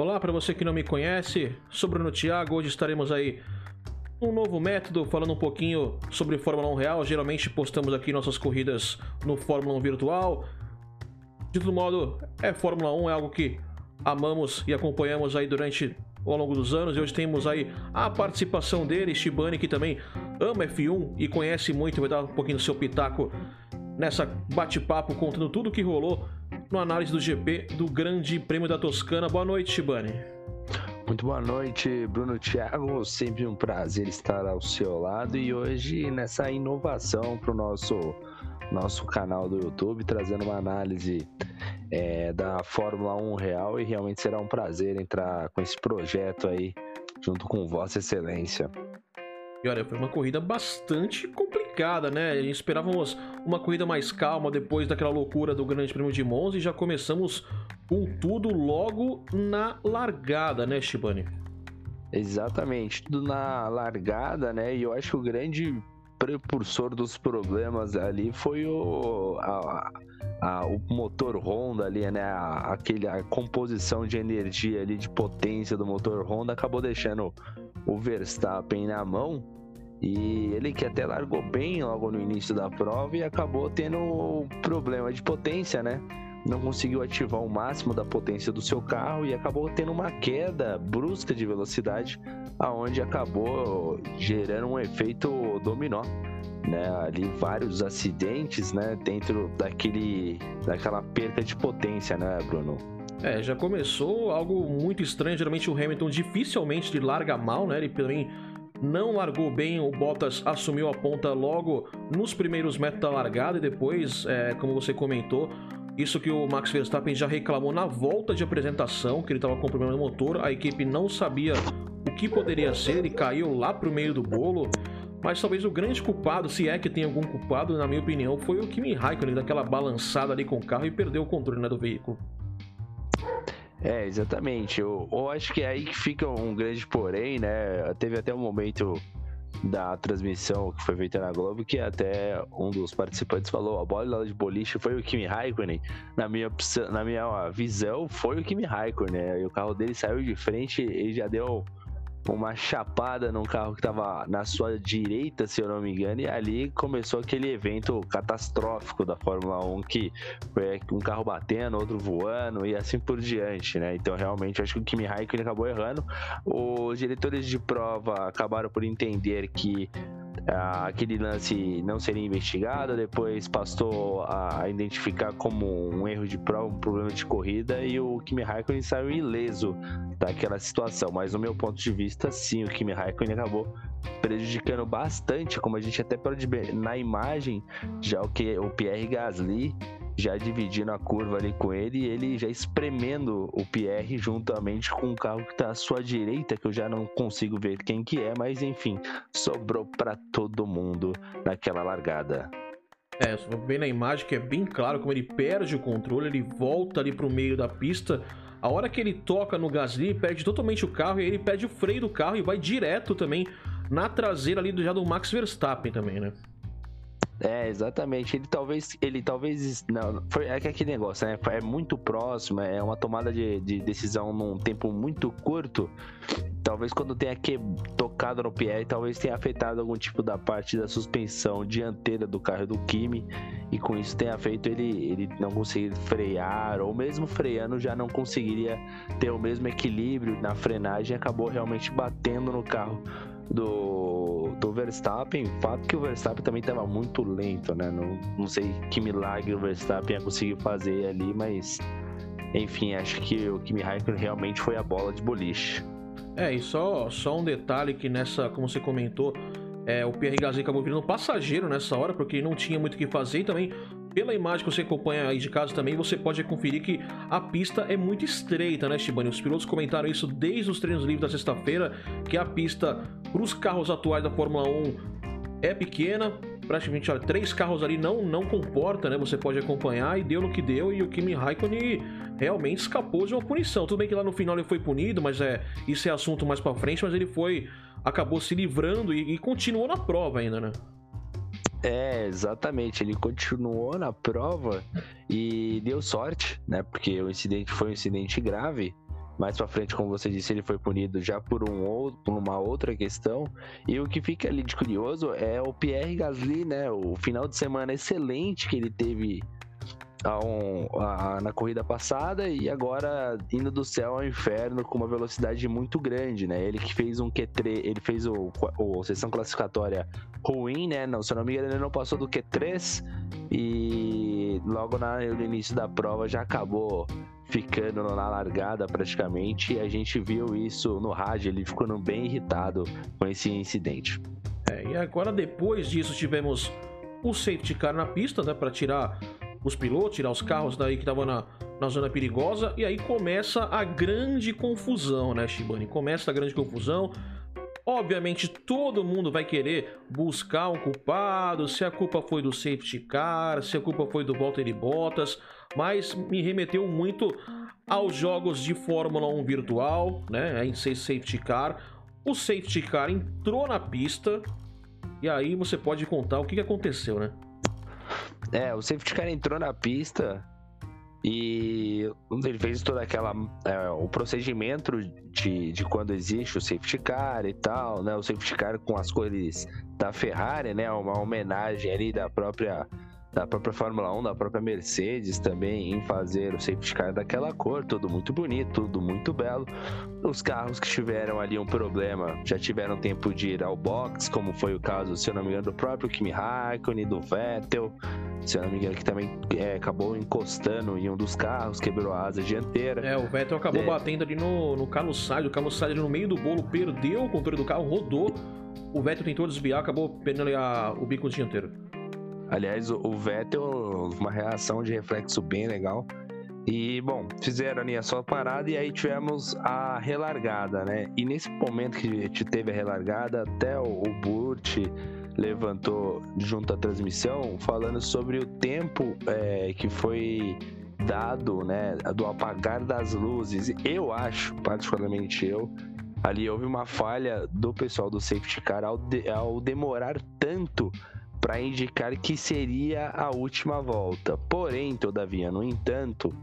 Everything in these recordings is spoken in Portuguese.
Olá para você que não me conhece, sou Bruno Thiago. Hoje estaremos aí um novo método, falando um pouquinho sobre Fórmula 1 real. Geralmente postamos aqui nossas corridas no Fórmula 1 virtual. De todo modo, é Fórmula 1 é algo que amamos e acompanhamos aí durante ao longo dos anos. E hoje temos aí a participação dele, Shibane, que também ama F1 e conhece muito, vai dar um pouquinho do seu pitaco nessa bate-papo contando tudo o que rolou no análise do GP do Grande Prêmio da Toscana. Boa noite, Shibane. Muito boa noite, Bruno Thiago. Sempre um prazer estar ao seu lado e hoje nessa inovação para o nosso, nosso canal do YouTube, trazendo uma análise é, da Fórmula 1 real e realmente será um prazer entrar com esse projeto aí junto com Vossa Excelência. E olha, foi uma corrida bastante complicada, né? Esperávamos uma corrida mais calma depois daquela loucura do Grande Prêmio de Monza e já começamos com tudo logo na largada, né, Shibane? Exatamente, tudo na largada, né? E eu acho que o grande precursor dos problemas ali foi o, a, a, o motor Honda ali, né? A, aquele, a composição de energia ali, de potência do motor Honda acabou deixando o Verstappen na mão e ele que até largou bem logo no início da prova e acabou tendo problema de potência, né? Não conseguiu ativar o máximo da potência do seu carro e acabou tendo uma queda brusca de velocidade, aonde acabou gerando um efeito dominó. Né, ali vários acidentes, né, dentro daquele, daquela perda de potência, né, Bruno? É, já começou algo muito estranho. Geralmente o Hamilton dificilmente larga mal, né? Ele também não largou bem. O Bottas assumiu a ponta logo nos primeiros metros da largada e depois, é, como você comentou, isso que o Max Verstappen já reclamou na volta de apresentação, que ele estava com problema no motor. A equipe não sabia o que poderia ser, ele caiu lá pro meio do bolo. Mas talvez o grande culpado, se é que tem algum culpado, na minha opinião, foi o Kimi Raikkonen, daquela balançada ali com o carro e perdeu o controle né, do veículo. É, exatamente. Eu, eu acho que é aí que fica um grande porém, né? Teve até um momento da transmissão que foi feita na Globo que até um dos participantes falou a bola de boliche foi o Kimi Raikkonen na minha, na minha visão foi o Kimi Raikkonen né? e o carro dele saiu de frente e já deu uma chapada num carro que estava na sua direita, se eu não me engano, e ali começou aquele evento catastrófico da Fórmula 1, que foi um carro batendo, outro voando e assim por diante, né? Então, realmente, acho que o Kimi Raikkonen acabou errando. Os diretores de prova acabaram por entender que aquele lance não seria investigado, depois passou a identificar como um erro de prova, um problema de corrida e o Kimi Raikkonen saiu ileso daquela situação. Mas, no meu ponto de vista, sim, o Kimi Raikkonen acabou prejudicando bastante, como a gente até pode ver na imagem, já o que o Pierre Gasly já dividindo a curva ali com ele e ele já espremendo o Pierre juntamente com o carro que está à sua direita, que eu já não consigo ver quem que é, mas enfim, sobrou para todo mundo naquela largada. É, você vê na imagem que é bem claro como ele perde o controle, ele volta ali para o meio da pista. A hora que ele toca no Gasly, perde totalmente o carro e aí ele perde o freio do carro e vai direto também na traseira ali do, já do Max Verstappen também, né? É, exatamente. Ele talvez. Ele talvez. Não, foi, é que aquele negócio, né? É muito próximo, é uma tomada de, de decisão num tempo muito curto. Talvez quando tenha que, tocado no Pierre, talvez tenha afetado algum tipo da parte da suspensão dianteira do carro do Kimi. E com isso tenha feito ele, ele não conseguir frear, ou mesmo freando já não conseguiria ter o mesmo equilíbrio na frenagem acabou realmente batendo no carro do, do Verstappen. Fato que o Verstappen também estava muito lento, né? Não, não sei que milagre o Verstappen ia conseguir fazer ali, mas enfim, acho que o Kimi Raikkonen realmente foi a bola de boliche. É, e só, só um detalhe que nessa, como você comentou, é, o Pierre Gasly acabou virando passageiro nessa hora, porque não tinha muito o que fazer e também pela imagem que você acompanha aí de casa também, você pode conferir que a pista é muito estreita, né, Shibani? Os pilotos comentaram isso desde os treinos livres da sexta-feira, que a pista para os carros atuais da Fórmula 1 é pequena, praticamente olha, três carros ali não não comporta, né? Você pode acompanhar e deu no que deu e o Kimi Raikkonen realmente escapou de uma punição. Tudo bem que lá no final ele foi punido, mas é isso é assunto mais para frente, mas ele foi acabou se livrando e, e continuou na prova ainda, né? É, exatamente. Ele continuou na prova e deu sorte, né? Porque o incidente foi um incidente grave Mais para frente, como você disse, ele foi punido já por, um outro, por uma outra questão. E o que fica ali de curioso é o Pierre Gasly, né? O final de semana excelente que ele teve um, a, na corrida passada e agora indo do céu ao inferno com uma velocidade muito grande, né? Ele que fez um Q3, ele fez o, o sessão classificatória ruim, né? Não, se não me engano, ele não passou do Q3 e logo na, no início da prova já acabou ficando na largada praticamente. E a gente viu isso no rádio, ele ficando bem irritado com esse incidente. É, e agora depois disso tivemos o safety car na pista, né, para tirar os pilotos, tirar os carros daí que estavam na, na zona perigosa, e aí começa a grande confusão, né, Shibani? Começa a grande confusão. Obviamente, todo mundo vai querer buscar um culpado, se a culpa foi do safety car, se a culpa foi do Valtteri Bottas, mas me remeteu muito aos jogos de Fórmula 1 virtual, né, em ser safety car. O safety car entrou na pista, e aí você pode contar o que aconteceu, né? É, o safety car entrou na pista e ele fez toda aquela. É, o procedimento de, de quando existe o safety car e tal, né? O safety car com as cores da Ferrari, né? Uma homenagem ali da própria da própria Fórmula 1, da própria Mercedes também em fazer o safety car daquela cor, tudo muito bonito, tudo muito belo. Os carros que tiveram ali um problema já tiveram tempo de ir ao box, como foi o caso, se eu não me engano, do próprio Kimi Raikkonen, do Vettel, se eu não me engano, que também é, acabou encostando em um dos carros, quebrou a asa dianteira. É, o Vettel acabou é. batendo ali no, no Carlos Sainz, o Carlos Sainz no meio do bolo perdeu o controle do carro, rodou, o Vettel tentou desviar, acabou perdendo a, o bico dianteiro. Aliás, o Vettel, uma reação de reflexo bem legal. E, bom, fizeram ali a sua parada e aí tivemos a relargada, né? E nesse momento que teve a relargada, até o, o Burt levantou junto à transmissão falando sobre o tempo é, que foi dado, né, do apagar das luzes. Eu acho, particularmente eu, ali houve uma falha do pessoal do safety car ao, de, ao demorar tanto para indicar que seria a última volta. Porém, todavia, no entanto,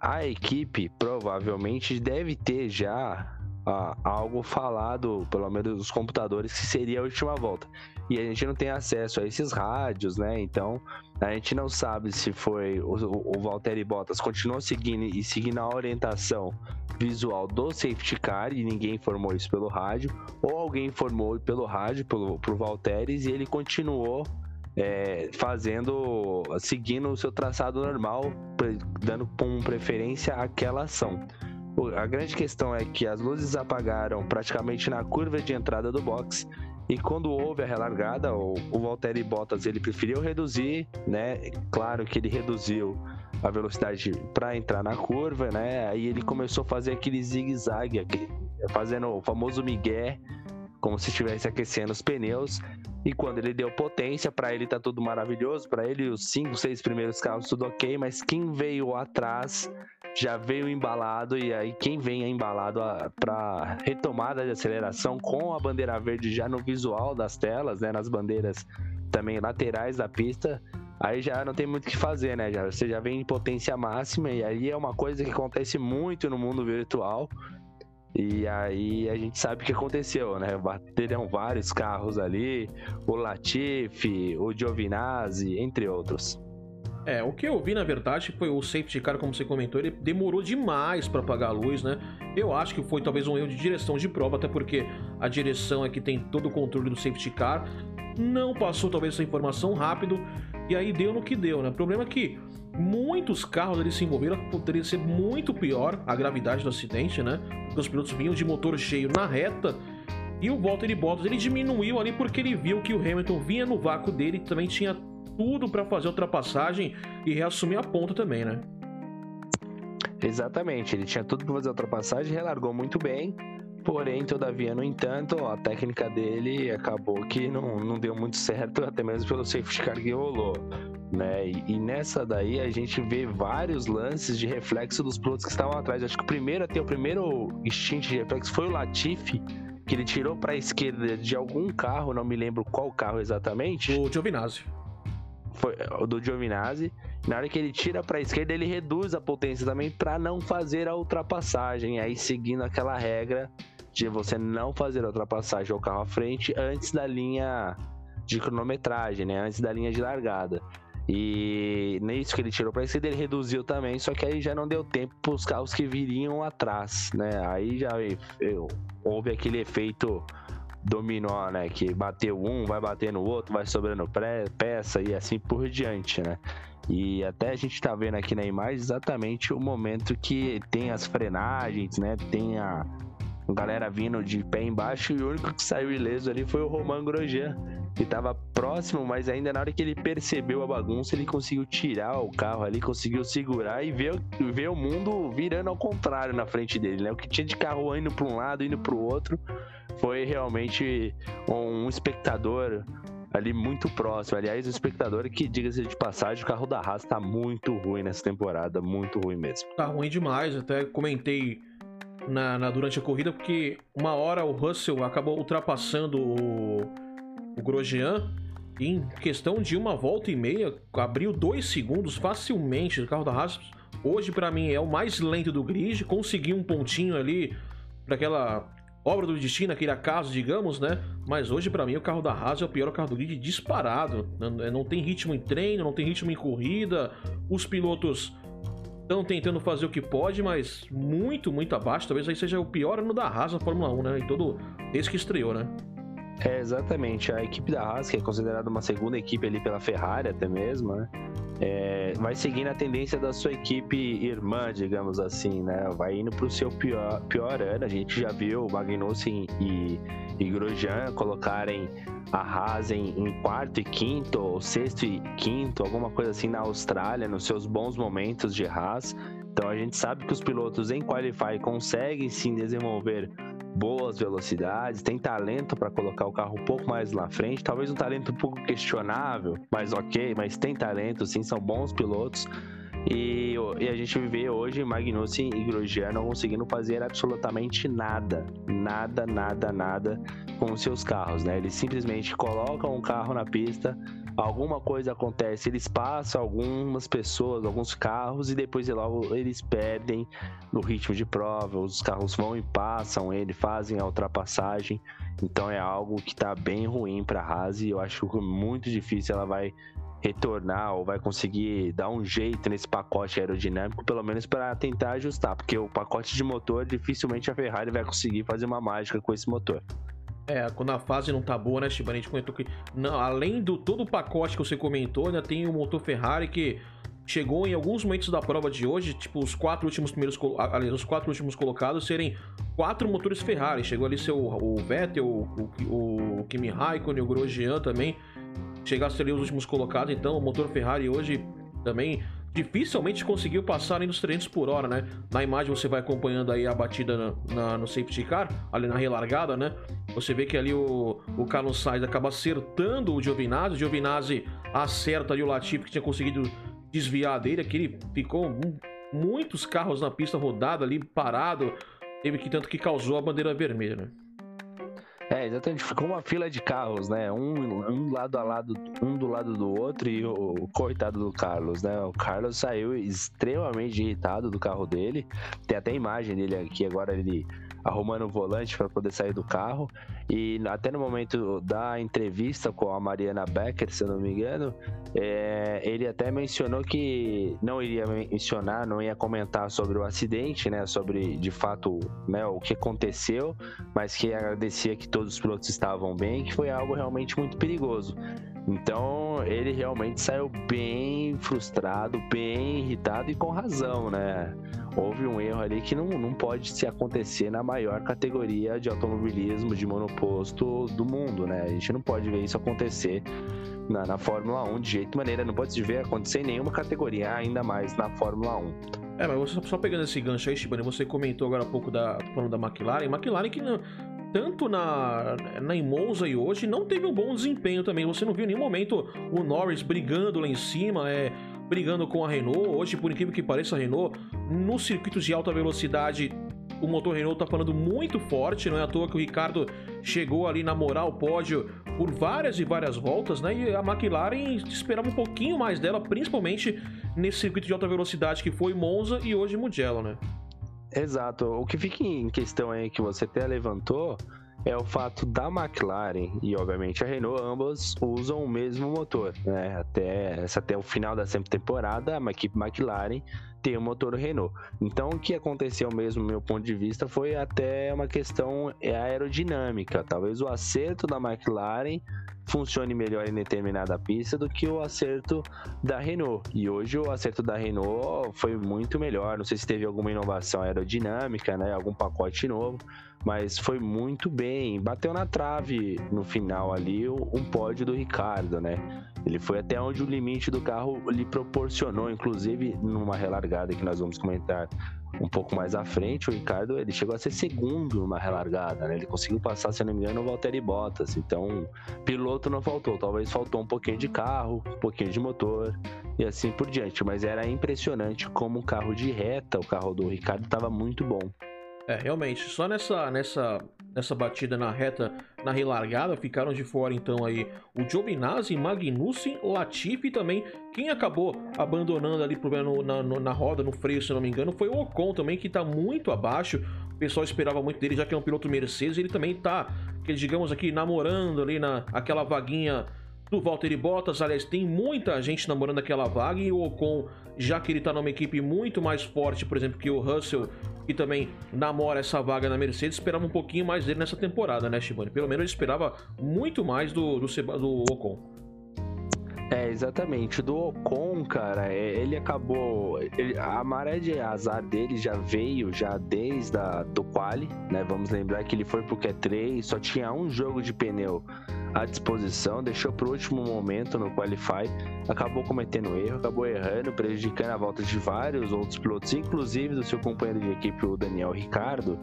a equipe provavelmente deve ter já ah, algo falado, pelo menos os computadores, que seria a última volta. E a gente não tem acesso a esses rádios, né? Então a gente não sabe se foi o, o Valtteri Bottas continuou seguindo e seguindo a orientação visual do safety car e ninguém informou isso pelo rádio, ou alguém informou pelo rádio pelo, pro Valtteri e ele continuou é, fazendo, seguindo o seu traçado normal, dando com preferência àquela ação. A grande questão é que as luzes apagaram praticamente na curva de entrada do box e quando houve a relargada, o, o Valtteri Bottas ele preferiu reduzir, né? Claro que ele reduziu a velocidade para entrar na curva, né? Aí ele começou a fazer aquele zigue-zague, fazendo o famoso migué, como se estivesse aquecendo os pneus. E quando ele deu potência, para ele tá tudo maravilhoso, para ele os cinco, seis primeiros carros tudo ok, mas quem veio atrás já veio embalado e aí quem vem embalado para retomada de aceleração com a bandeira verde já no visual das telas, né, nas bandeiras também laterais da pista, aí já não tem muito o que fazer, né? Já, você já vem em potência máxima e aí é uma coisa que acontece muito no mundo virtual. E aí a gente sabe o que aconteceu, né? Bateram vários carros ali, o Latifi, o Giovinazzi, entre outros. É, o que eu vi na verdade foi o safety car, como você comentou, ele demorou demais para apagar a luz, né? Eu acho que foi talvez um erro de direção de prova, até porque a direção é que tem todo o controle do safety car, não passou talvez essa informação rápido e aí deu no que deu, né? O problema é que muitos carros ali se envolveram, poderia ser muito pior a gravidade do acidente, né? Porque os pilotos vinham de motor cheio na reta e o Valtteri Bottas ele diminuiu ali porque ele viu que o Hamilton vinha no vácuo dele e também tinha tudo para fazer a ultrapassagem e reassumir a ponta também, né? Exatamente, ele tinha tudo para fazer a ultrapassagem, relargou muito bem, porém, todavia, no entanto, a técnica dele acabou que não, não deu muito certo, até mesmo pelo safety car que rolou né? E, e, nessa daí a gente vê vários lances de reflexo dos pilotos que estavam atrás. Acho que o primeiro a ter o primeiro instinto de reflexo foi o Latifi, que ele tirou para a esquerda de algum carro, não me lembro qual carro exatamente. O Giovinazzi. Foi o do Giovinazzi. Na hora que ele tira para a esquerda, ele reduz a potência também para não fazer a ultrapassagem. Aí seguindo aquela regra de você não fazer a ultrapassagem ao carro à frente antes da linha de cronometragem, né? Antes da linha de largada. E nisso que ele tirou para esquerda, ele reduziu também, só que aí já não deu tempo para os carros que viriam atrás, né? Aí já eu, houve aquele efeito dominó, né? Que bateu um, vai bater no outro, vai sobrando peça e assim por diante, né? E até a gente tá vendo aqui na imagem exatamente o momento que tem as frenagens, né? Tem a galera vindo de pé embaixo e o único que saiu ileso ali foi o Romain Grosjean, que tava próximo, mas ainda na hora que ele percebeu a bagunça, ele conseguiu tirar o carro ali, conseguiu segurar e ver, ver o mundo virando ao contrário na frente dele, né? O que tinha de carro indo para um lado, indo para o outro, foi realmente um espectador ali muito próximo. Aliás, o espectador que, diga-se de passagem, o carro da Haas tá muito ruim nessa temporada, muito ruim mesmo. Tá ruim demais, até comentei na, na, durante a corrida, porque uma hora o Russell acabou ultrapassando o, o Grosjean em questão de uma volta e meia, abriu dois segundos facilmente o carro da Haas. Hoje, para mim, é o mais lento do grid, conseguiu um pontinho ali para aquela obra do destino, aquele acaso, digamos, né? Mas hoje, para mim, o carro da Haas é o pior carro do grid disparado. Não tem ritmo em treino, não tem ritmo em corrida. Os pilotos estão tentando fazer o que pode, mas muito, muito abaixo. Talvez aí seja o pior ano da Haas na Fórmula 1, né? Em todo desde que estreou, né? É, exatamente. A equipe da Haas, que é considerada uma segunda equipe ali pela Ferrari até mesmo, né? É, vai seguindo a tendência da sua equipe irmã, digamos assim, né? Vai indo para o seu pior, pior ano. A gente já viu Magnussen e, e Grosjean colocarem a Haas em, em, quarto e quinto, ou sexto e quinto, alguma coisa assim na Austrália, nos seus bons momentos de Haas. Então a gente sabe que os pilotos em Qualify conseguem sim desenvolver boas velocidades, tem talento para colocar o carro um pouco mais na frente, talvez um talento um pouco questionável, mas ok, mas tem talento, sim, são bons pilotos. E, e, a gente vê hoje Magnussen e Grosjean não conseguindo fazer absolutamente nada, nada, nada, nada com os seus carros, né? Eles simplesmente colocam um carro na pista, alguma coisa acontece, eles passam algumas pessoas, alguns carros e depois logo eles perdem no ritmo de prova, os carros vão e passam ele, fazem a ultrapassagem. Então é algo que está bem ruim para a Haas e eu acho muito difícil ela vai retornar ou vai conseguir dar um jeito nesse pacote aerodinâmico, pelo menos para tentar ajustar, porque o pacote de motor dificilmente a Ferrari vai conseguir fazer uma mágica com esse motor. É, quando a fase não tá boa, né, Shibane? A gente comentou que. Não, além do todo o pacote que você comentou, ainda tem o motor Ferrari que chegou em alguns momentos da prova de hoje, tipo, os quatro últimos primeiros. Aliás, os quatro últimos colocados serem quatro motores Ferrari. Chegou ali seu o Vettel, o, o, o Kimi Raikkonen, o Grosjean também. Chegasse ali os últimos colocados, então o motor Ferrari hoje também dificilmente conseguiu passar ali nos 300 por hora, né? Na imagem você vai acompanhando aí a batida na, na, no safety car, ali na relargada, né? Você vê que ali o, o Carlos Sainz acaba acertando o Giovinazzi, o Giovinazzi acerta ali o Latifi que tinha conseguido desviar dele, que ele ficou muitos carros na pista rodada ali, parado, teve que tanto que causou a bandeira vermelha, né? É, exatamente. Ficou uma fila de carros, né? Um, um lado a lado, um do lado do outro e o, coitado do Carlos, né? O Carlos saiu extremamente irritado do carro dele. Tem até imagem dele aqui agora ele arrumando o volante para poder sair do carro. E até no momento da entrevista com a Mariana Becker, se eu não me engano, é, ele até mencionou que não iria mencionar, não ia comentar sobre o acidente, né? Sobre de fato né, o que aconteceu, mas que agradecia que todos os pilotos estavam bem, que foi algo realmente muito perigoso. Então ele realmente saiu bem frustrado, bem irritado e com razão, né? houve um erro ali que não, não pode se acontecer na maior categoria de automobilismo de monoposto do mundo, né? A gente não pode ver isso acontecer na, na Fórmula 1 de jeito maneira, não pode se ver acontecer em nenhuma categoria, ainda mais na Fórmula 1. É, mas você, só pegando esse gancho aí, Shibane, você comentou agora há pouco da, falando da McLaren, McLaren que não, tanto na, na Imosa e hoje não teve um bom desempenho também. Você não viu em nenhum momento o Norris brigando lá em cima, é, brigando com a Renault. Hoje, por incrível que pareça, a Renault, nos circuitos de alta velocidade, o motor Renault tá falando muito forte, não é à toa que o Ricardo chegou ali na moral pódio por várias e várias voltas, né? E a McLaren esperava um pouquinho mais dela, principalmente nesse circuito de alta velocidade que foi Monza e hoje Mugello, né? Exato. O que fica em questão aí que você até levantou é o fato da McLaren e obviamente a Renault ambas usam o mesmo motor, né? Até, até o final da temporada a equipe McLaren tem o motor Renault. Então o que aconteceu mesmo, meu ponto de vista, foi até uma questão aerodinâmica. Talvez o acerto da McLaren funcione melhor em determinada pista do que o acerto da Renault. E hoje o acerto da Renault foi muito melhor. Não sei se teve alguma inovação aerodinâmica, né? Algum pacote novo, mas foi muito bem. Bateu na trave no final ali um pódio do Ricardo, né? Ele foi até onde o limite do carro lhe proporcionou, inclusive numa relargada que nós vamos comentar um pouco mais à frente, o Ricardo ele chegou a ser segundo numa relargada, né? Ele conseguiu passar, se não me engano, o Valtteri Bottas. Então, piloto não faltou, talvez faltou um pouquinho de carro, um pouquinho de motor e assim por diante. Mas era impressionante como o carro de reta, o carro do Ricardo, estava muito bom. É, realmente, só nessa, nessa, nessa batida na reta, na relargada, ficaram de fora então aí o Giovinazzi, Magnussen, Latifi também. Quem acabou abandonando ali no, na, na roda, no freio, se não me engano, foi o Ocon também, que tá muito abaixo. O pessoal esperava muito dele, já que é um piloto Mercedes, ele também tá, que digamos aqui, namorando ali na aquela vaguinha do Valtteri Bottas. Aliás, tem muita gente namorando aquela vaga e o Ocon, já que ele tá numa equipe muito mais forte, por exemplo, que o Russell que também namora essa vaga na Mercedes, esperava um pouquinho mais dele nessa temporada, né, Shibane? Pelo menos ele esperava muito mais do, do, do Ocon. É, exatamente. Do Ocon, cara, é, ele acabou. Ele, a maré de azar dele já veio já desde a, do quali, né? Vamos lembrar que ele foi pro Q3, só tinha um jogo de pneu à disposição, deixou para o último momento no Qualify, acabou cometendo erro, acabou errando, prejudicando a volta de vários outros pilotos, inclusive do seu companheiro de equipe, o Daniel Ricardo.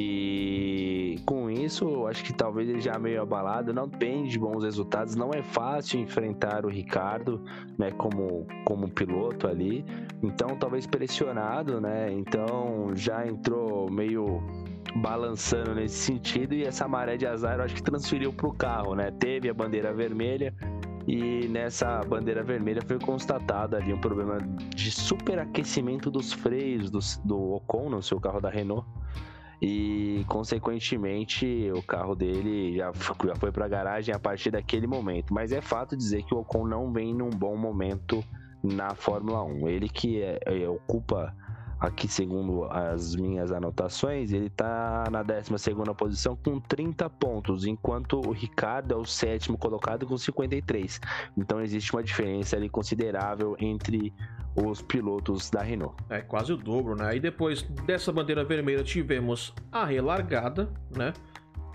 E com isso, acho que talvez ele já meio abalado, não tem de bons resultados, não é fácil enfrentar o Ricardo, né, como, como piloto ali. Então, talvez pressionado, né? Então, já entrou meio balançando nesse sentido e essa maré de azar eu acho que transferiu para o carro, né? Teve a bandeira vermelha e nessa bandeira vermelha foi constatado ali um problema de superaquecimento dos freios do, do Ocon no seu carro da Renault e consequentemente o carro dele já, já foi para a garagem a partir daquele momento. Mas é fato dizer que o Ocon não vem num bom momento na Fórmula 1. Ele que é, é, ocupa aqui segundo as minhas anotações, ele está na 12 posição com 30 pontos, enquanto o Ricardo é o sétimo colocado com 53. Então existe uma diferença ali considerável entre os pilotos da Renault. É quase o dobro, né? E depois dessa bandeira vermelha tivemos a relargada, né?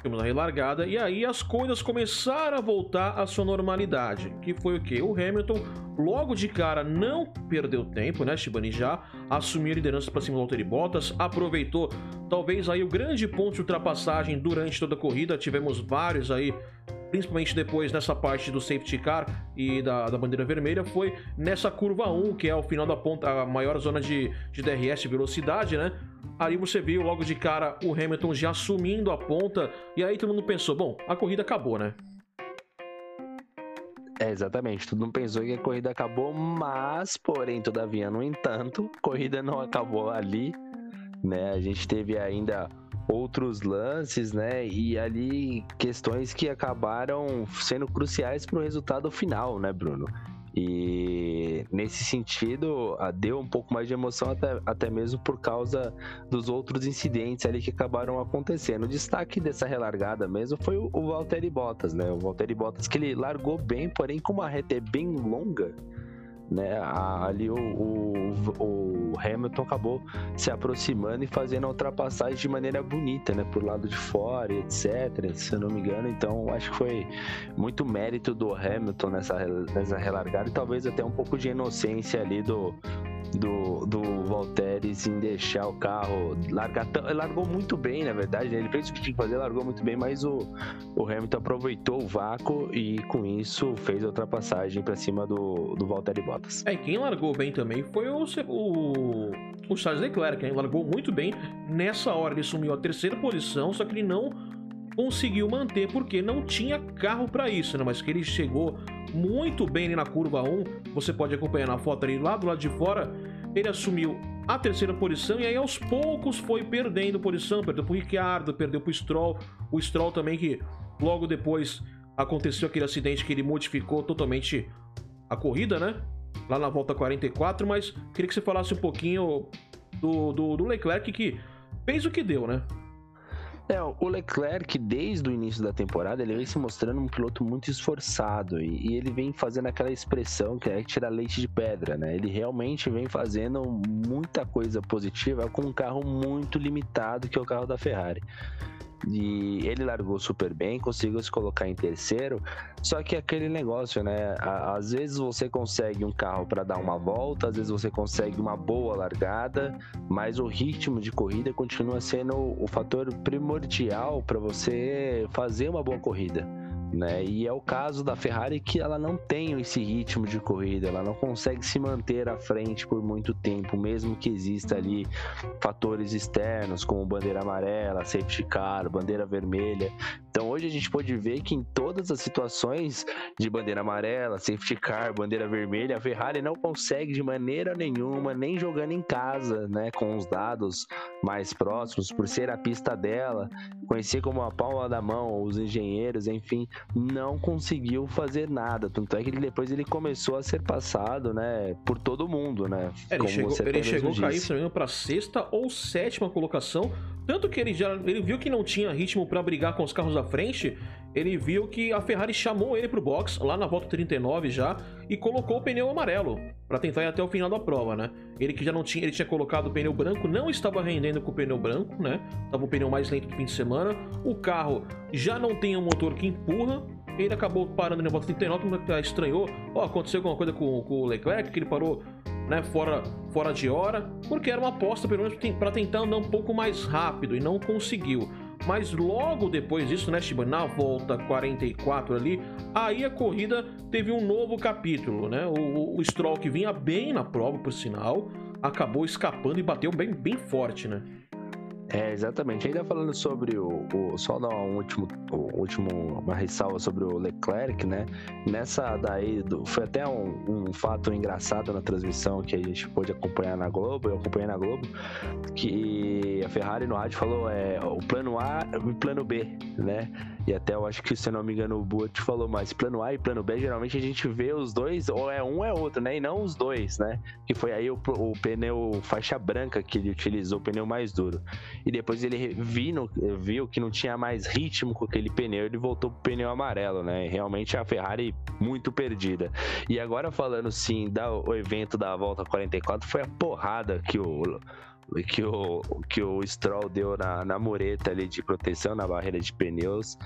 Tivemos a relargada e aí as coisas começaram a voltar à sua normalidade. Que foi o que? O Hamilton, logo de cara, não perdeu tempo, né? Shibani já assumiu a liderança para cima do Valtteri Bottas, aproveitou talvez aí o grande ponto de ultrapassagem durante toda a corrida. Tivemos vários aí principalmente depois nessa parte do safety car e da, da bandeira vermelha, foi nessa curva 1, que é o final da ponta, a maior zona de, de DRS velocidade, né? Aí você viu logo de cara o Hamilton já assumindo a ponta, e aí todo mundo pensou: bom, a corrida acabou, né? É, exatamente. Todo mundo pensou que a corrida acabou, mas, porém, todavia, no entanto, a corrida não acabou ali, né? A gente teve ainda outros lances, né? E ali questões que acabaram sendo cruciais para o resultado final, né, Bruno? E nesse sentido, deu um pouco mais de emoção, até, até mesmo por causa dos outros incidentes ali que acabaram acontecendo. O destaque dessa relargada mesmo foi o, o Valtteri Bottas, né? O Valtteri Bottas que ele largou bem, porém, como a reta bem longa, né? Ali o, o, o, Hamilton acabou se aproximando e fazendo a ultrapassagem de maneira bonita, né? Por lado de fora, etc. Se eu não me engano, então acho que foi muito mérito do Hamilton nessa, nessa relargada e talvez até um pouco de inocência ali do, do, do Valteres em deixar o carro largar. Largou muito bem, na verdade, né? ele fez o que tinha que fazer, largou muito bem, mas o, o Hamilton aproveitou o vácuo e com isso fez a ultrapassagem para cima do, do Valtteri Bottas. É, quem largou bem também foi o, o, o Charles Leclerc, quem largou muito bem. Nessa hora ele sumiu a terceira posição, só que ele não conseguiu manter porque não tinha carro para isso, né? Mas que ele chegou muito bem ali na curva 1, você pode acompanhar na foto ali lá do lado de fora, ele assumiu a terceira posição e aí aos poucos foi perdendo posição, perdeu pro Ricciardo, perdeu pro Stroll, o Stroll também que logo depois aconteceu aquele acidente que ele modificou totalmente a corrida, né? Lá na volta 44, mas queria que você falasse um pouquinho do, do, do Leclerc que fez o que deu, né? É, o Leclerc, desde o início da temporada, ele vem se mostrando um piloto muito esforçado e, e ele vem fazendo aquela expressão que é tirar leite de pedra, né? Ele realmente vem fazendo muita coisa positiva com um carro muito limitado que é o carro da Ferrari. E ele largou super bem, conseguiu se colocar em terceiro. Só que aquele negócio, né? Às vezes você consegue um carro para dar uma volta, às vezes você consegue uma boa largada, mas o ritmo de corrida continua sendo o fator primordial para você fazer uma boa corrida né? E é o caso da Ferrari que ela não tem esse ritmo de corrida, ela não consegue se manter à frente por muito tempo, mesmo que exista ali fatores externos como bandeira amarela, safety car, bandeira vermelha. Então hoje a gente pode ver que em todas as situações de bandeira amarela, safety car, bandeira vermelha, a Ferrari não consegue de maneira nenhuma, nem jogando em casa, né, com os dados mais próximos, por ser a pista dela, conhecer como a palma da mão os engenheiros, enfim, não conseguiu fazer nada. Tanto é que depois ele começou a ser passado, né, por todo mundo, né? É, ele chegou, ele chegou a cair, se para sexta ou sétima colocação. Tanto que ele já ele viu que não tinha ritmo para brigar com os carros da frente, ele viu que a Ferrari chamou ele pro box lá na volta 39 já e colocou o pneu amarelo para tentar ir até o final da prova, né? Ele que já não tinha, ele tinha colocado o pneu branco, não estava rendendo com o pneu branco, né? Tava o pneu mais lento do fim de semana. O carro já não tem um motor que empurra, ele acabou parando na volta 39, como estranhou. Ó, oh, aconteceu alguma coisa com, com, o Leclerc, que ele parou né, fora, fora de hora, porque era uma aposta, pelo menos, para tentar andar um pouco mais rápido e não conseguiu. Mas logo depois disso, né, Shiba, na volta 44 ali, aí a corrida teve um novo capítulo, né? O, o Stroll que vinha bem na prova, por sinal, acabou escapando e bateu bem, bem forte, né? É, exatamente. Ainda falando sobre o, o só dar um último, último uma ressalva sobre o Leclerc, né? Nessa daí do, foi até um, um, fato engraçado na transmissão que a gente pôde acompanhar na Globo, eu acompanhei na Globo, que a Ferrari no rádio falou é o plano A e o plano B, né? E até eu acho que, se não me engano, o Buat falou, mas plano A e plano B, geralmente a gente vê os dois, ou é um ou é outro, né? E não os dois, né? Que foi aí o, o pneu faixa branca que ele utilizou, o pneu mais duro. E depois ele viu, viu que não tinha mais ritmo com aquele pneu, ele voltou pro pneu amarelo, né? E realmente a Ferrari muito perdida. E agora falando sim, da, o evento da volta 44 foi a porrada que o que o, que o Stroll deu na, na mureta ali de proteção, na barreira de pneus.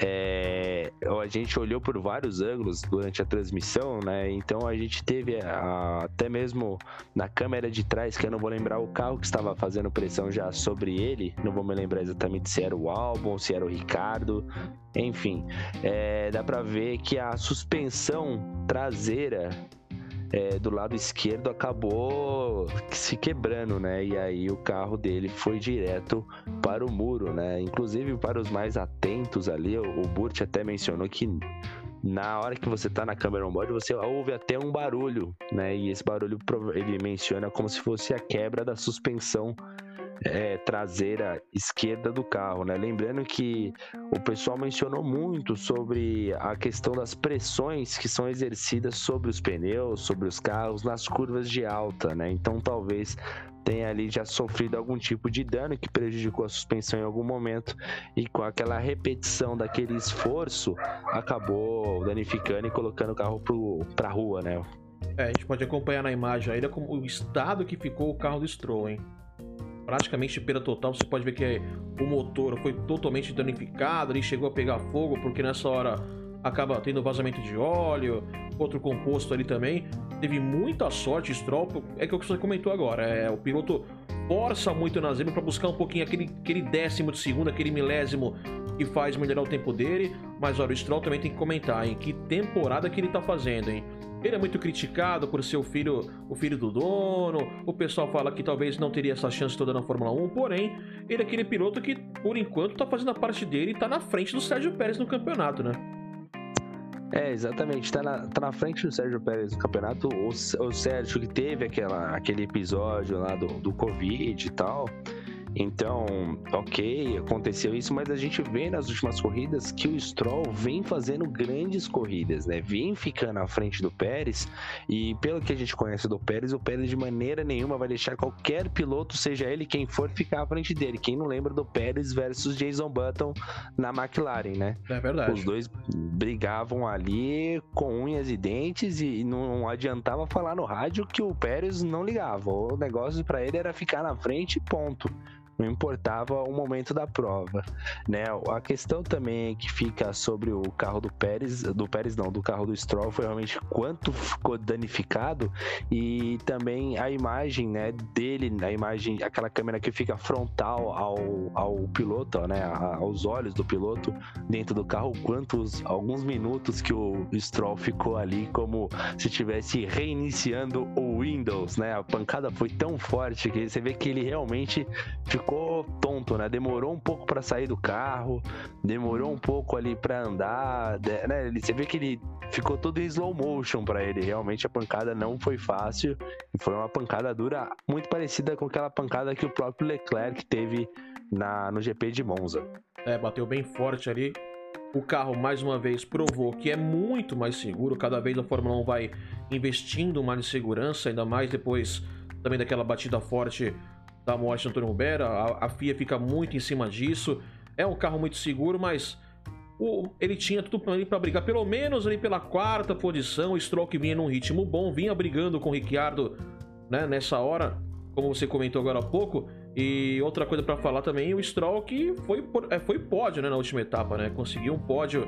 É, a gente olhou por vários ângulos durante a transmissão, né? Então a gente teve a, até mesmo na câmera de trás, que eu não vou lembrar o carro que estava fazendo pressão já sobre ele, não vou me lembrar exatamente se era o Albon, se era o Ricardo, enfim, é, dá para ver que a suspensão traseira é, do lado esquerdo acabou se quebrando, né? E aí o carro dele foi direto para o muro, né? Inclusive para os mais atentos ali, o, o Burt até mencionou que na hora que você tá na câmera on-board, você ouve até um barulho, né? E esse barulho ele menciona como se fosse a quebra da suspensão é, traseira esquerda do carro, né? Lembrando que o pessoal mencionou muito sobre a questão das pressões que são exercidas sobre os pneus, sobre os carros nas curvas de alta, né? Então talvez tenha ali já sofrido algum tipo de dano que prejudicou a suspensão em algum momento e com aquela repetição daquele esforço acabou danificando e colocando o carro para a rua, né? É, a gente pode acompanhar na imagem como o estado que ficou o carro do Stroll, hein? Praticamente perda total. Você pode ver que o motor foi totalmente danificado, ele chegou a pegar fogo, porque nessa hora acaba tendo vazamento de óleo, outro composto ali também. Teve muita sorte, Stroll, é que o que você comentou agora, é o piloto força muito na zebra para buscar um pouquinho aquele, aquele décimo de segundo, aquele milésimo que faz melhorar o tempo dele. Mas olha, o Stroll também tem que comentar, em que temporada que ele tá fazendo, hein? Ele é muito criticado por ser o filho, o filho do dono. O pessoal fala que talvez não teria essa chance toda na Fórmula 1. Porém, ele é aquele piloto que, por enquanto, tá fazendo a parte dele e tá na frente do Sérgio Pérez no campeonato, né? É, exatamente. Tá na, tá na frente do Sérgio Pérez no campeonato. O, o Sérgio que teve aquela, aquele episódio lá do, do Covid e tal. Então, ok, aconteceu isso, mas a gente vê nas últimas corridas que o Stroll vem fazendo grandes corridas, né? Vem ficando à frente do Pérez e pelo que a gente conhece do Pérez, o Pérez de maneira nenhuma vai deixar qualquer piloto, seja ele quem for, ficar à frente dele. Quem não lembra do Pérez versus Jason Button na McLaren, né? É verdade. Os dois brigavam ali com unhas e dentes e não adiantava falar no rádio que o Pérez não ligava. O negócio para ele era ficar na frente, ponto não importava o momento da prova, né? A questão também que fica sobre o carro do Pérez, do Pérez não, do carro do Stroll foi realmente quanto ficou danificado e também a imagem, né, dele, a imagem, aquela câmera que fica frontal ao, ao piloto, né, aos olhos do piloto dentro do carro, quantos alguns minutos que o Stroll ficou ali como se estivesse reiniciando o Windows, né? A pancada foi tão forte que você vê que ele realmente ficou ficou tonto, né? Demorou um pouco para sair do carro, demorou um pouco ali para andar, né? Você vê que ele ficou todo em slow motion para ele. Realmente a pancada não foi fácil e foi uma pancada dura, muito parecida com aquela pancada que o próprio Leclerc teve na no GP de Monza. É, bateu bem forte ali. O carro mais uma vez provou que é muito mais seguro. Cada vez a Fórmula 1 vai investindo mais em segurança, ainda mais depois também daquela batida forte da morte do Antônio. A, a FIA fica muito em cima disso. É um carro muito seguro, mas o, ele tinha tudo para brigar, pelo menos ali pela quarta posição. O Stroll que vinha num ritmo bom, vinha brigando com o Ricciardo né, nessa hora, como você comentou agora há pouco. E outra coisa para falar também, o Stroll que foi, é, foi pódio né, na última etapa, né? Conseguiu um pódio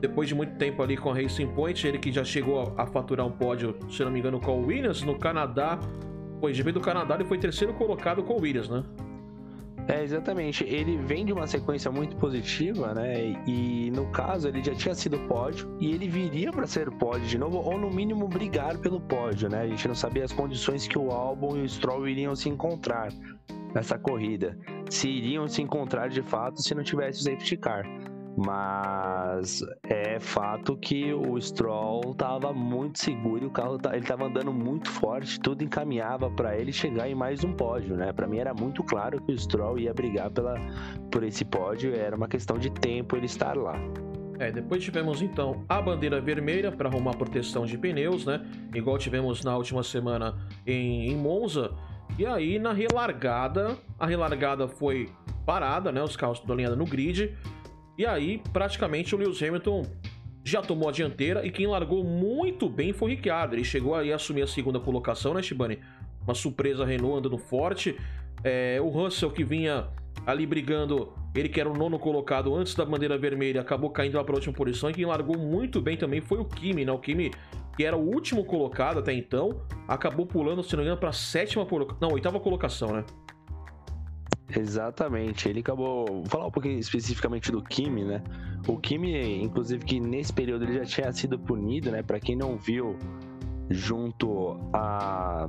depois de muito tempo ali com a Racing Point, ele que já chegou a, a faturar um pódio, se não me engano, com o Williams no Canadá Pois GP do Canadá ele foi terceiro colocado com o Williams, né? É, exatamente. Ele vem de uma sequência muito positiva, né? E no caso, ele já tinha sido pódio e ele viria para ser pódio de novo, ou no mínimo brigar pelo pódio, né? A gente não sabia as condições que o Albon e o Stroll iriam se encontrar nessa corrida. Se iriam se encontrar de fato se não tivesse o safety car. Mas é fato que o Stroll estava muito seguro, o carro ele estava andando muito forte, tudo encaminhava para ele chegar em mais um pódio, né? Para mim era muito claro que o Stroll ia brigar pela, por esse pódio, era uma questão de tempo ele estar lá. É, depois tivemos então a bandeira vermelha para arrumar proteção de pneus, né? Igual tivemos na última semana em, em Monza. E aí na relargada, a relargada foi parada, né? Os carros todos alinhados no grid. E aí, praticamente, o Lewis Hamilton já tomou a dianteira e quem largou muito bem foi o Ricciardo. Ele chegou aí a assumir a segunda colocação, né, Shibane? Uma surpresa Renault andando forte. É, o Russell que vinha ali brigando, ele que era o nono colocado antes da bandeira vermelha, acabou caindo lá para a última posição. E quem largou muito bem também foi o Kimi, né? O Kimi, que era o último colocado até então, acabou pulando, se não me engano, para a sétima colocação. Não, oitava colocação, né? Exatamente, ele acabou. Vou falar um pouquinho especificamente do Kimi, né? O Kimi, inclusive, que nesse período ele já tinha sido punido, né? Para quem não viu, junto a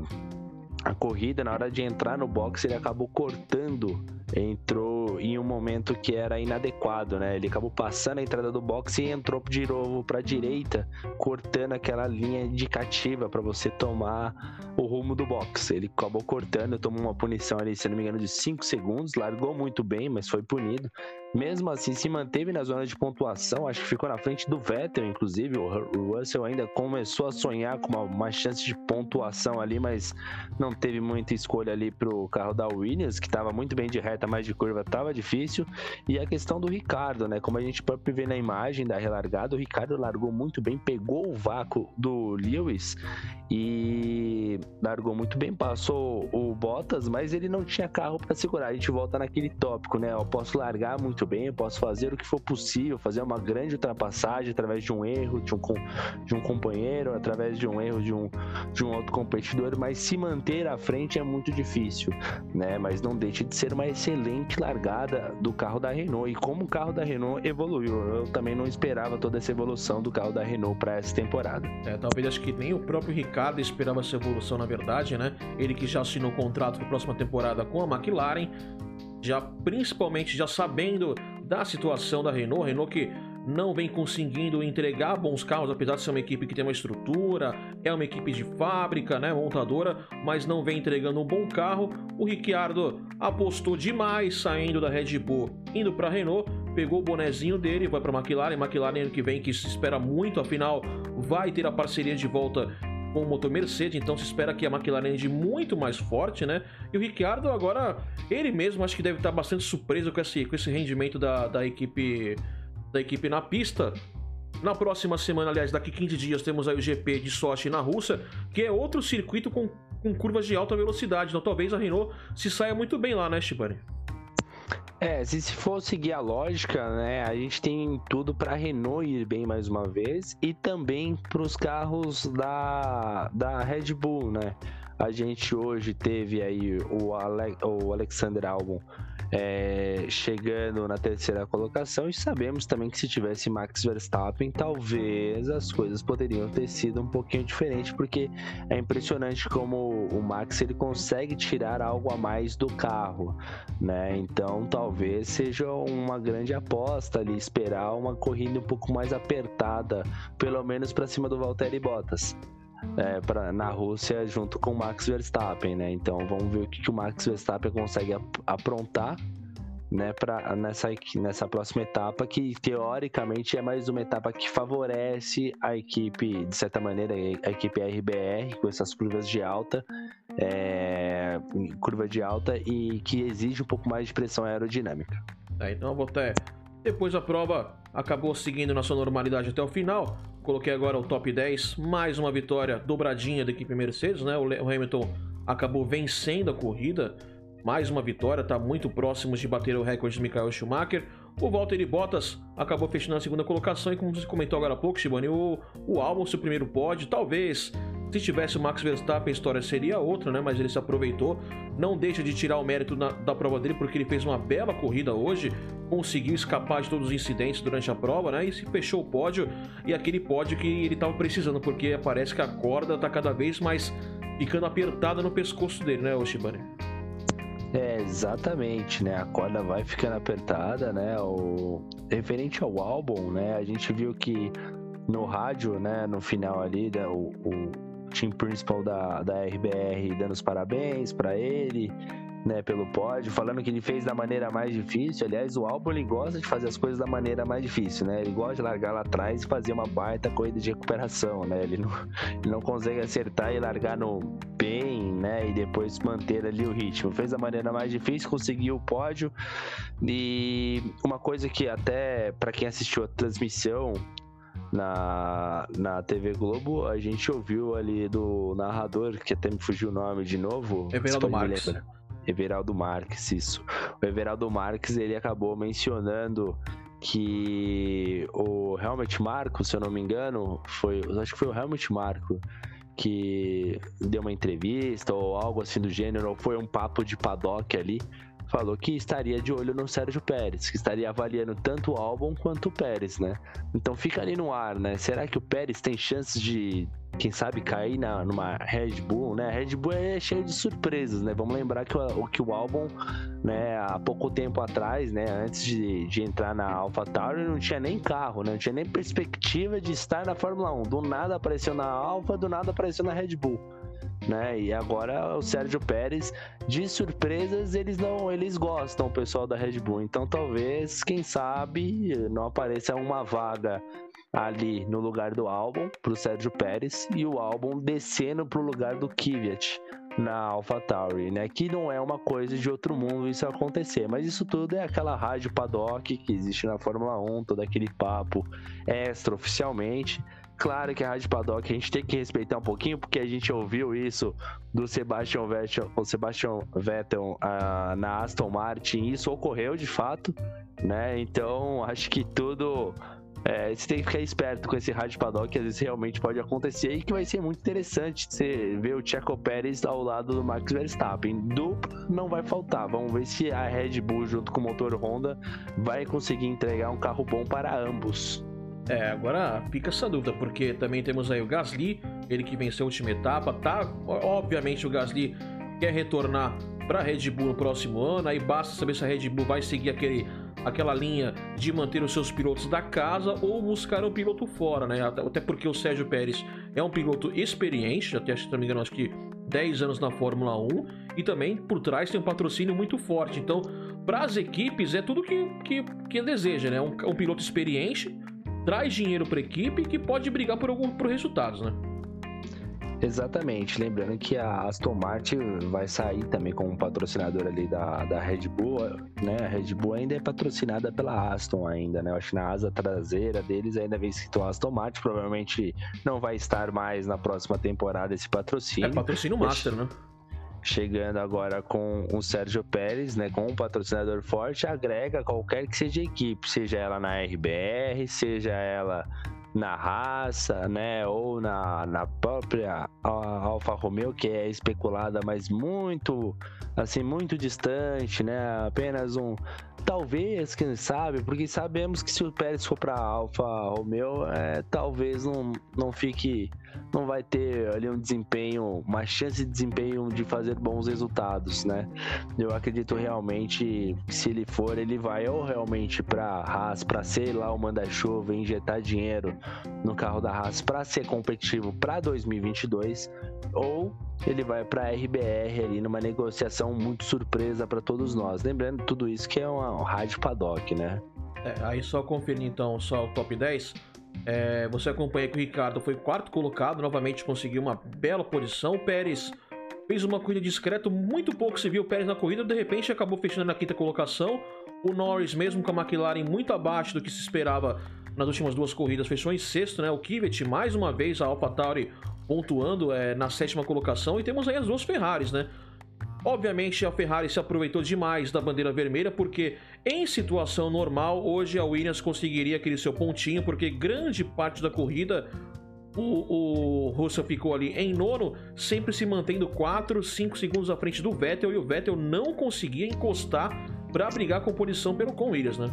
a corrida, na hora de entrar no box, ele acabou cortando, entrou em um momento que era inadequado, né? Ele acabou passando a entrada do box e entrou de novo para a direita, cortando aquela linha indicativa para você tomar o rumo do box. Ele acabou cortando, tomou uma punição ali, se não me engano, de 5 segundos, largou muito bem, mas foi punido. Mesmo assim, se manteve na zona de pontuação, acho que ficou na frente do Vettel, inclusive. O Russell ainda começou a sonhar com uma, uma chance de pontuação ali, mas não teve muita escolha ali pro carro da Williams, que estava muito bem de reta, mas de curva estava difícil. E a questão do Ricardo, né? Como a gente pode ver na imagem da relargada, o Ricardo largou muito bem, pegou o vácuo do Lewis e largou muito bem, passou o Bottas, mas ele não tinha carro para segurar. A gente volta naquele tópico, né? Eu posso largar muito muito bem, eu posso fazer o que for possível, fazer uma grande ultrapassagem através de um erro de um, de um companheiro, através de um erro de um, de um outro competidor, mas se manter à frente é muito difícil, né? Mas não deixa de ser uma excelente largada do carro da Renault. E como o carro da Renault evoluiu, eu também não esperava toda essa evolução do carro da Renault para essa temporada. É, talvez acho que nem o próprio Ricardo esperava essa evolução, na verdade, né? Ele que já assinou o contrato para a próxima temporada com a McLaren, já principalmente já sabendo da situação da Renault, Renault que não vem conseguindo entregar bons carros, apesar de ser uma equipe que tem uma estrutura, é uma equipe de fábrica, né, montadora, mas não vem entregando um bom carro. O Ricciardo apostou demais saindo da Red Bull, indo para a Renault, pegou o bonezinho dele, vai para a McLaren, McLaren ano que vem que se espera muito, afinal vai ter a parceria de volta com o motor Mercedes, então se espera que a McLaren ande muito mais forte, né? E o Ricciardo agora, ele mesmo acho que deve estar bastante surpreso com esse, com esse rendimento da, da equipe da equipe na pista. Na próxima semana, aliás, daqui 15 dias, temos aí o GP de Sochi na Rússia, que é outro circuito com, com curvas de alta velocidade. Então talvez a Renault se saia muito bem lá, né, Shibane? É, se, for seguir a lógica, né, a gente tem tudo para Renault ir bem mais uma vez e também para os carros da, da Red Bull, né? A gente hoje teve aí o, Ale, o Alexander Albon é, chegando na terceira colocação e sabemos também que se tivesse Max Verstappen, talvez as coisas poderiam ter sido um pouquinho diferente, porque é impressionante como o Max ele consegue tirar algo a mais do carro, né? Então talvez seja uma grande aposta ali esperar uma corrida um pouco mais apertada, pelo menos para cima do Valtteri Bottas é, pra, na Rússia junto com o Max Verstappen, né? Então vamos ver o que, que o Max Verstappen consegue aprontar né, pra, nessa, nessa próxima etapa, que teoricamente é mais uma etapa que favorece a equipe, de certa maneira, a equipe RBR, com essas curvas de alta, é, curva de alta e que exige um pouco mais de pressão aerodinâmica. É, então, vou até. Depois a prova acabou seguindo na sua normalidade até o final. Coloquei agora o top 10, mais uma vitória dobradinha da equipe Mercedes, né? O Hamilton acabou vencendo a corrida, mais uma vitória, está muito próximo de bater o recorde de Michael Schumacher. O Valtteri Bottas acabou fechando a segunda colocação e como você comentou agora há pouco, Shibani, o, o Albon, seu primeiro pódio, talvez se tivesse o Max Verstappen, a história seria outra, né? Mas ele se aproveitou. Não deixa de tirar o mérito na, da prova dele, porque ele fez uma bela corrida hoje, conseguiu escapar de todos os incidentes durante a prova, né? E se fechou o pódio. E aquele pódio que ele estava precisando, porque parece que a corda está cada vez mais ficando apertada no pescoço dele, né, Oshibane? É, exatamente, né? A corda vai ficando apertada, né? O... Referente ao álbum, né? A gente viu que no rádio, né? No final ali, né, o, o team principal da, da RBR dando os parabéns para ele, né, pelo pódio, falando que ele fez da maneira mais difícil. Aliás, o álbum ele gosta de fazer as coisas da maneira mais difícil, né? Ele gosta de largar lá atrás e fazer uma baita corrida de recuperação, né? Ele não, ele não consegue acertar e largar no bem, né? E depois manter ali o ritmo. Fez da maneira mais difícil, conseguiu o pódio. E uma coisa que até para quem assistiu a transmissão na, na TV Globo, a gente ouviu ali do narrador, que até me fugiu o nome de novo. Everaldo Marques. Everaldo Marques, isso. O Everaldo Marques, ele acabou mencionando que o Helmut Marco, se eu não me engano, foi, acho que foi o Helmut Marco que deu uma entrevista ou algo assim do gênero, ou foi um papo de paddock ali, falou que estaria de olho no Sérgio Pérez, que estaria avaliando tanto o álbum quanto o Pérez, né? Então fica ali no ar, né? Será que o Pérez tem chances de, quem sabe, cair na, numa Red Bull, né? A Red Bull é cheio de surpresas, né? Vamos lembrar que o, que o álbum, né, há pouco tempo atrás, né, antes de, de entrar na AlphaTauri, não tinha nem carro, né? Não tinha nem perspectiva de estar na Fórmula 1. Do nada apareceu na Alfa, do nada apareceu na Red Bull né? E agora o Sérgio Pérez, de surpresas, eles não, eles gostam, o pessoal da Red Bull. Então talvez, quem sabe, não apareça uma vaga ali no lugar do álbum para o Sérgio Pérez e o álbum descendo para o lugar do Kvyat na AlphaTauri, né? Que não é uma coisa de outro mundo isso acontecer, mas isso tudo é aquela rádio paddock que existe na Fórmula 1, todo aquele papo extra oficialmente claro que a Rádio Paddock a gente tem que respeitar um pouquinho, porque a gente ouviu isso do Sebastian Vettel, o Sebastian Vettel uh, na Aston Martin, isso ocorreu de fato, né? Então acho que tudo é, você tem que ficar esperto com esse rádio paddock, às vezes realmente pode acontecer e que vai ser muito interessante você ver o Checo Pérez ao lado do Max Verstappen. Duplo não vai faltar. Vamos ver se a Red Bull, junto com o motor Honda, vai conseguir entregar um carro bom para ambos. É, agora fica essa dúvida, porque também temos aí o Gasly, ele que venceu a última etapa, tá? Obviamente o Gasly quer retornar para a Red Bull no próximo ano, aí basta saber se a Red Bull vai seguir aquele aquela linha de manter os seus pilotos da casa ou buscar um piloto fora, né? Até porque o Sérgio Pérez é um piloto experiente, até se não me engano, acho que 10 anos na Fórmula 1 e também por trás tem um patrocínio muito forte. Então, para as equipes é tudo que, que, que deseja, né? Um, um piloto experiente traz dinheiro para a equipe que pode brigar por algum por resultados, né? Exatamente, lembrando que a Aston Martin vai sair também como patrocinador ali da, da Red Bull, né? A Red Bull ainda é patrocinada pela Aston ainda, né? Eu acho que na asa traseira deles ainda vem escrito Aston Martin, provavelmente não vai estar mais na próxima temporada esse patrocínio. É patrocínio master, né? Chegando agora com o Sérgio Pérez, né, com um patrocinador forte, agrega qualquer que seja a equipe, seja ela na RBR, seja ela na raça, né, ou na, na própria Alfa Romeo, que é especulada, mas muito, assim, muito distante, né, apenas um, talvez, quem sabe, porque sabemos que se o Pérez for para Alfa Romeo, é, talvez não, não fique não vai ter ali um desempenho, uma chance de desempenho de fazer bons resultados, né? Eu acredito realmente que se ele for, ele vai ou realmente para Haas, para ser lá o manda-chuva, injetar dinheiro no carro da Haas para ser competitivo para 2022, ou ele vai para RBR ali numa negociação muito surpresa para todos nós. Lembrando tudo isso que é uma rádio paddock, né? É, aí só conferir então só o top 10. É, você acompanha que o Ricardo foi quarto colocado, novamente conseguiu uma bela posição. O Pérez fez uma corrida discreta, muito pouco se viu o Pérez na corrida, de repente acabou fechando na quinta colocação. O Norris, mesmo com a McLaren muito abaixo do que se esperava nas últimas duas corridas, fechou em sexto, né? O Kivet, mais uma vez, a AlphaTauri pontuando é, na sétima colocação. E temos aí as duas Ferraris, né? Obviamente a Ferrari se aproveitou demais da bandeira vermelha, porque em situação normal, hoje a Williams conseguiria aquele seu pontinho, porque grande parte da corrida o, o Russell ficou ali em nono, sempre se mantendo 4, 5 segundos à frente do Vettel, e o Vettel não conseguia encostar para brigar com posição pelo com Williams, né?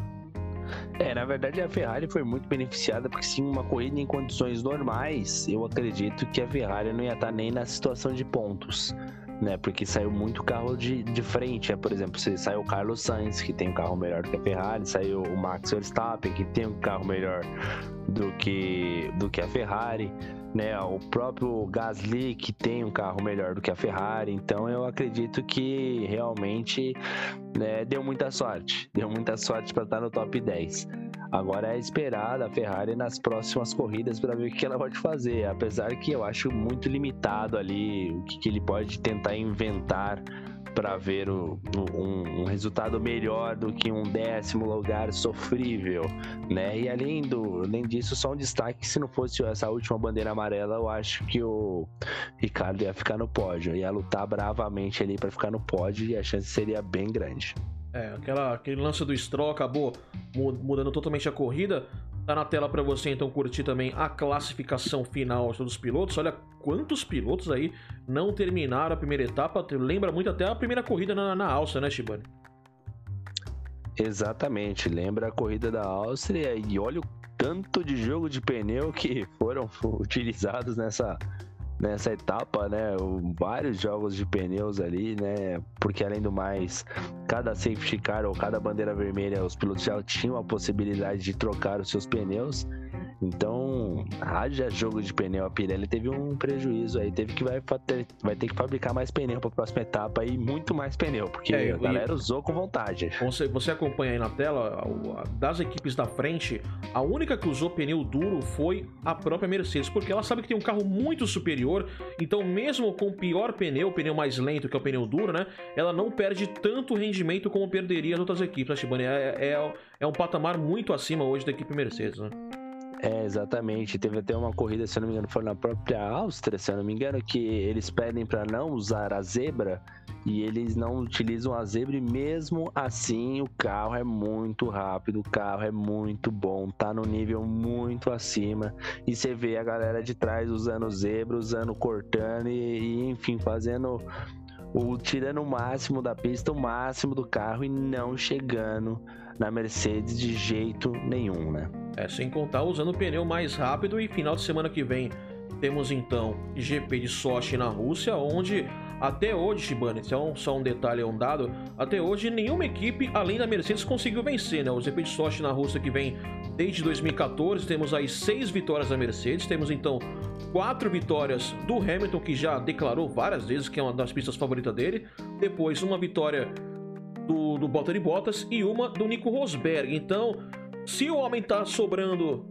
É, na verdade a Ferrari foi muito beneficiada porque sim, uma corrida em condições normais, eu acredito que a Ferrari não ia estar nem na situação de pontos né? Porque saiu muito carro de, de frente, né? Por exemplo, se saiu o Carlos Sainz, que tem um carro melhor do que a Ferrari, saiu o Max Verstappen, que tem um carro melhor do que, do que a Ferrari, né? O próprio Gasly, que tem um carro melhor do que a Ferrari. Então eu acredito que realmente né, deu muita sorte. Deu muita sorte para estar no top 10. Agora é esperar a Ferrari nas próximas corridas para ver o que ela pode fazer. Apesar que eu acho muito limitado ali o que, que ele pode tentar inventar para ver o, um, um, resultado melhor do que um décimo lugar sofrível, né? E além, do, além disso, só um destaque: se não fosse essa última bandeira amarela, eu acho que o Ricardo ia ficar no pódio, ia lutar bravamente ali para ficar no pódio e a chance seria bem grande. É, aquela, aquele lance do Stroll acabou mudando totalmente a corrida. Tá na tela para você então curtir também a classificação final dos pilotos. Olha quantos pilotos aí não terminaram a primeira etapa. Lembra muito até a primeira corrida na, na Áustria, né, Shibane? Exatamente, lembra a corrida da Áustria e olha o tanto de jogo de pneu que foram utilizados nessa, nessa etapa, né? Vários jogos de pneus ali, né? Porque além do mais, cada safety car ou cada bandeira vermelha, os pilotos já tinham a possibilidade de trocar os seus pneus. Então, haja jogo de pneu, a Pirelli teve um prejuízo aí, teve que vai, vai ter que fabricar mais pneu para a próxima etapa e muito mais pneu, porque é, a galera usou com vontade. Você, você acompanha aí na tela, das equipes da frente, a única que usou pneu duro foi a própria Mercedes, porque ela sabe que tem um carro muito superior, então mesmo com o pior pneu, o pneu mais lento que é o pneu duro, né, ela não perde tanto rendimento como perderia as outras equipes, né, Shibane? É, é, é um patamar muito acima hoje da equipe Mercedes, né? É, exatamente. Teve até uma corrida, se eu não me engano, foi na própria Áustria, se eu não me engano, que eles pedem para não usar a zebra e eles não utilizam a zebra e mesmo assim o carro é muito rápido, o carro é muito bom, tá no nível muito acima e você vê a galera de trás usando zebra, usando cortando e, e enfim, fazendo o tirando o máximo da pista, o máximo do carro e não chegando na Mercedes de jeito nenhum, né? É, sem contar usando o pneu mais rápido e final de semana que vem temos então GP de Sochi na Rússia, onde até hoje, Shibane, então só um detalhe, um dado, até hoje nenhuma equipe além da Mercedes conseguiu vencer, né? O GP de Sochi na Rússia que vem desde 2014, temos aí seis vitórias da Mercedes, temos então quatro vitórias do Hamilton, que já declarou várias vezes que é uma das pistas favoritas dele, depois uma vitória do, do Bottas Bottas e uma do Nico Rosberg. Então, se o homem tá sobrando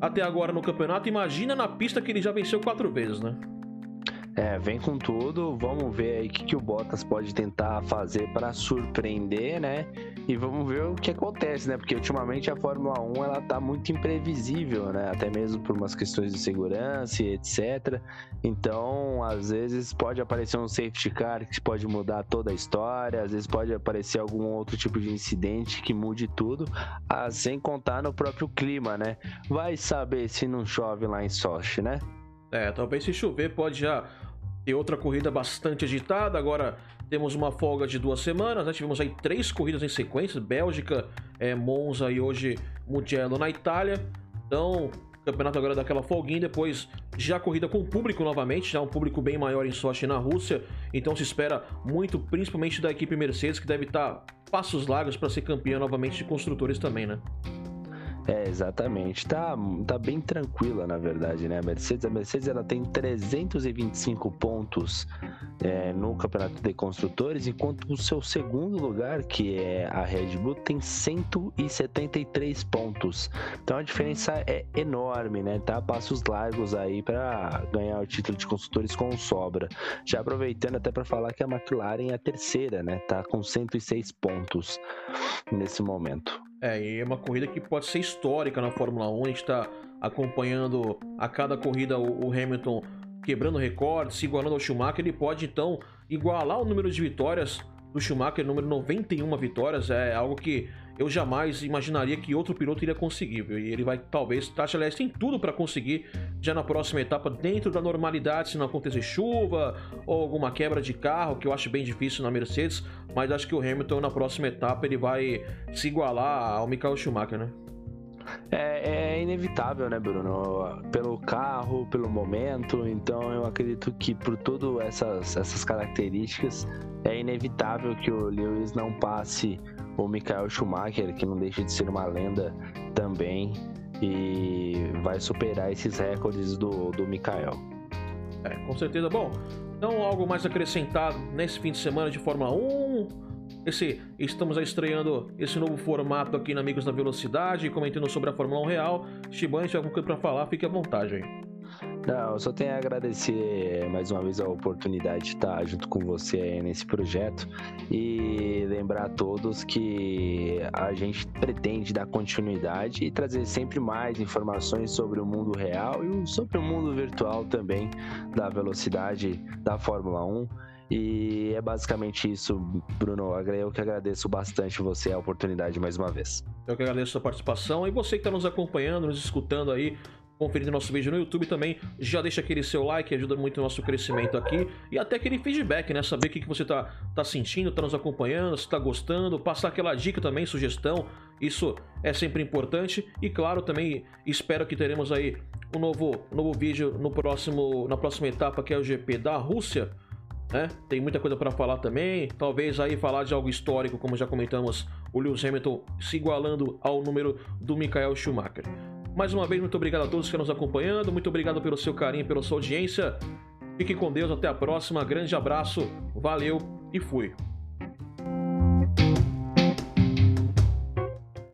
até agora no campeonato, imagina na pista que ele já venceu quatro vezes, né? É, vem com tudo. Vamos ver aí o que, que o Bottas pode tentar fazer para surpreender, né? E vamos ver o que acontece, né? Porque ultimamente a Fórmula 1 ela tá muito imprevisível, né? Até mesmo por umas questões de segurança e etc. Então, às vezes pode aparecer um safety car que pode mudar toda a história, às vezes pode aparecer algum outro tipo de incidente que mude tudo, ah, sem contar no próprio clima, né? Vai saber se não chove lá em Sochi, né? É, talvez se chover pode já ter outra corrida bastante agitada. Agora temos uma folga de duas semanas, né? Tivemos aí três corridas em sequência: Bélgica, é, Monza e hoje Mugello na Itália. Então, campeonato agora daquela folguinha, depois já corrida com público novamente, já um público bem maior em Sochi na Rússia. Então se espera muito, principalmente da equipe Mercedes, que deve estar passos largos para ser campeã novamente de construtores também, né? É, exatamente. Tá, tá bem tranquila, na verdade, né? A Mercedes, a Mercedes ela tem 325 pontos é, no campeonato de construtores, enquanto o seu segundo lugar, que é a Red Bull, tem 173 pontos. Então a diferença é enorme, né? Tá passos largos aí para ganhar o título de construtores com sobra. Já aproveitando até para falar que a McLaren é a terceira, né? Tá com 106 pontos nesse momento. É, é uma corrida que pode ser histórica na Fórmula 1. A gente está acompanhando a cada corrida o, Hamilton quebrando recordes, se igualando ao Schumacher. Ele pode então igualar o número de vitórias do Schumacher, número 91 vitórias. É algo que eu jamais imaginaria que outro piloto iria conseguir. Viu? E ele vai, talvez, Tasha aliás, tem tudo para conseguir já na próxima etapa, dentro da normalidade, se não acontecer chuva ou alguma quebra de carro, que eu acho bem difícil na Mercedes. Mas acho que o Hamilton, na próxima etapa, ele vai se igualar ao Michael Schumacher, né? É, é, inevitável, né, Bruno? Pelo carro, pelo momento. Então, eu acredito que por todas essas, essas características, é inevitável que o Lewis não passe o Michael Schumacher, que não deixa de ser uma lenda também, e vai superar esses recordes do, do Michael. É, com certeza. Bom, então algo mais acrescentado nesse fim de semana de Fórmula 1? Esse, estamos estreando esse novo formato aqui na Amigos da Velocidade, comentando sobre a Fórmula 1 Real. Shiban, se tiver alguma coisa para falar, fique à vontade aí. Não, eu só tenho a agradecer mais uma vez a oportunidade de estar junto com você nesse projeto e lembrar a todos que a gente pretende dar continuidade e trazer sempre mais informações sobre o mundo real e sobre o mundo virtual também da velocidade da Fórmula 1. E é basicamente isso, Bruno. Eu que agradeço bastante você a oportunidade mais uma vez. Eu que agradeço a sua participação e você que está nos acompanhando, nos escutando aí conferindo nosso vídeo no YouTube também, já deixa aquele seu like, ajuda muito o nosso crescimento aqui. E até aquele feedback, né? Saber o que, que você tá, tá sentindo, tá nos acompanhando, se tá gostando, passar aquela dica também, sugestão. Isso é sempre importante. E claro, também espero que teremos aí um novo, novo vídeo no próximo, na próxima etapa, que é o GP da Rússia. Né? Tem muita coisa para falar também. Talvez aí falar de algo histórico, como já comentamos, o Lewis Hamilton se igualando ao número do Michael Schumacher. Mais uma vez, muito obrigado a todos que estão nos acompanhando. Muito obrigado pelo seu carinho, pela sua audiência. Fique com Deus, até a próxima. Grande abraço, valeu e fui.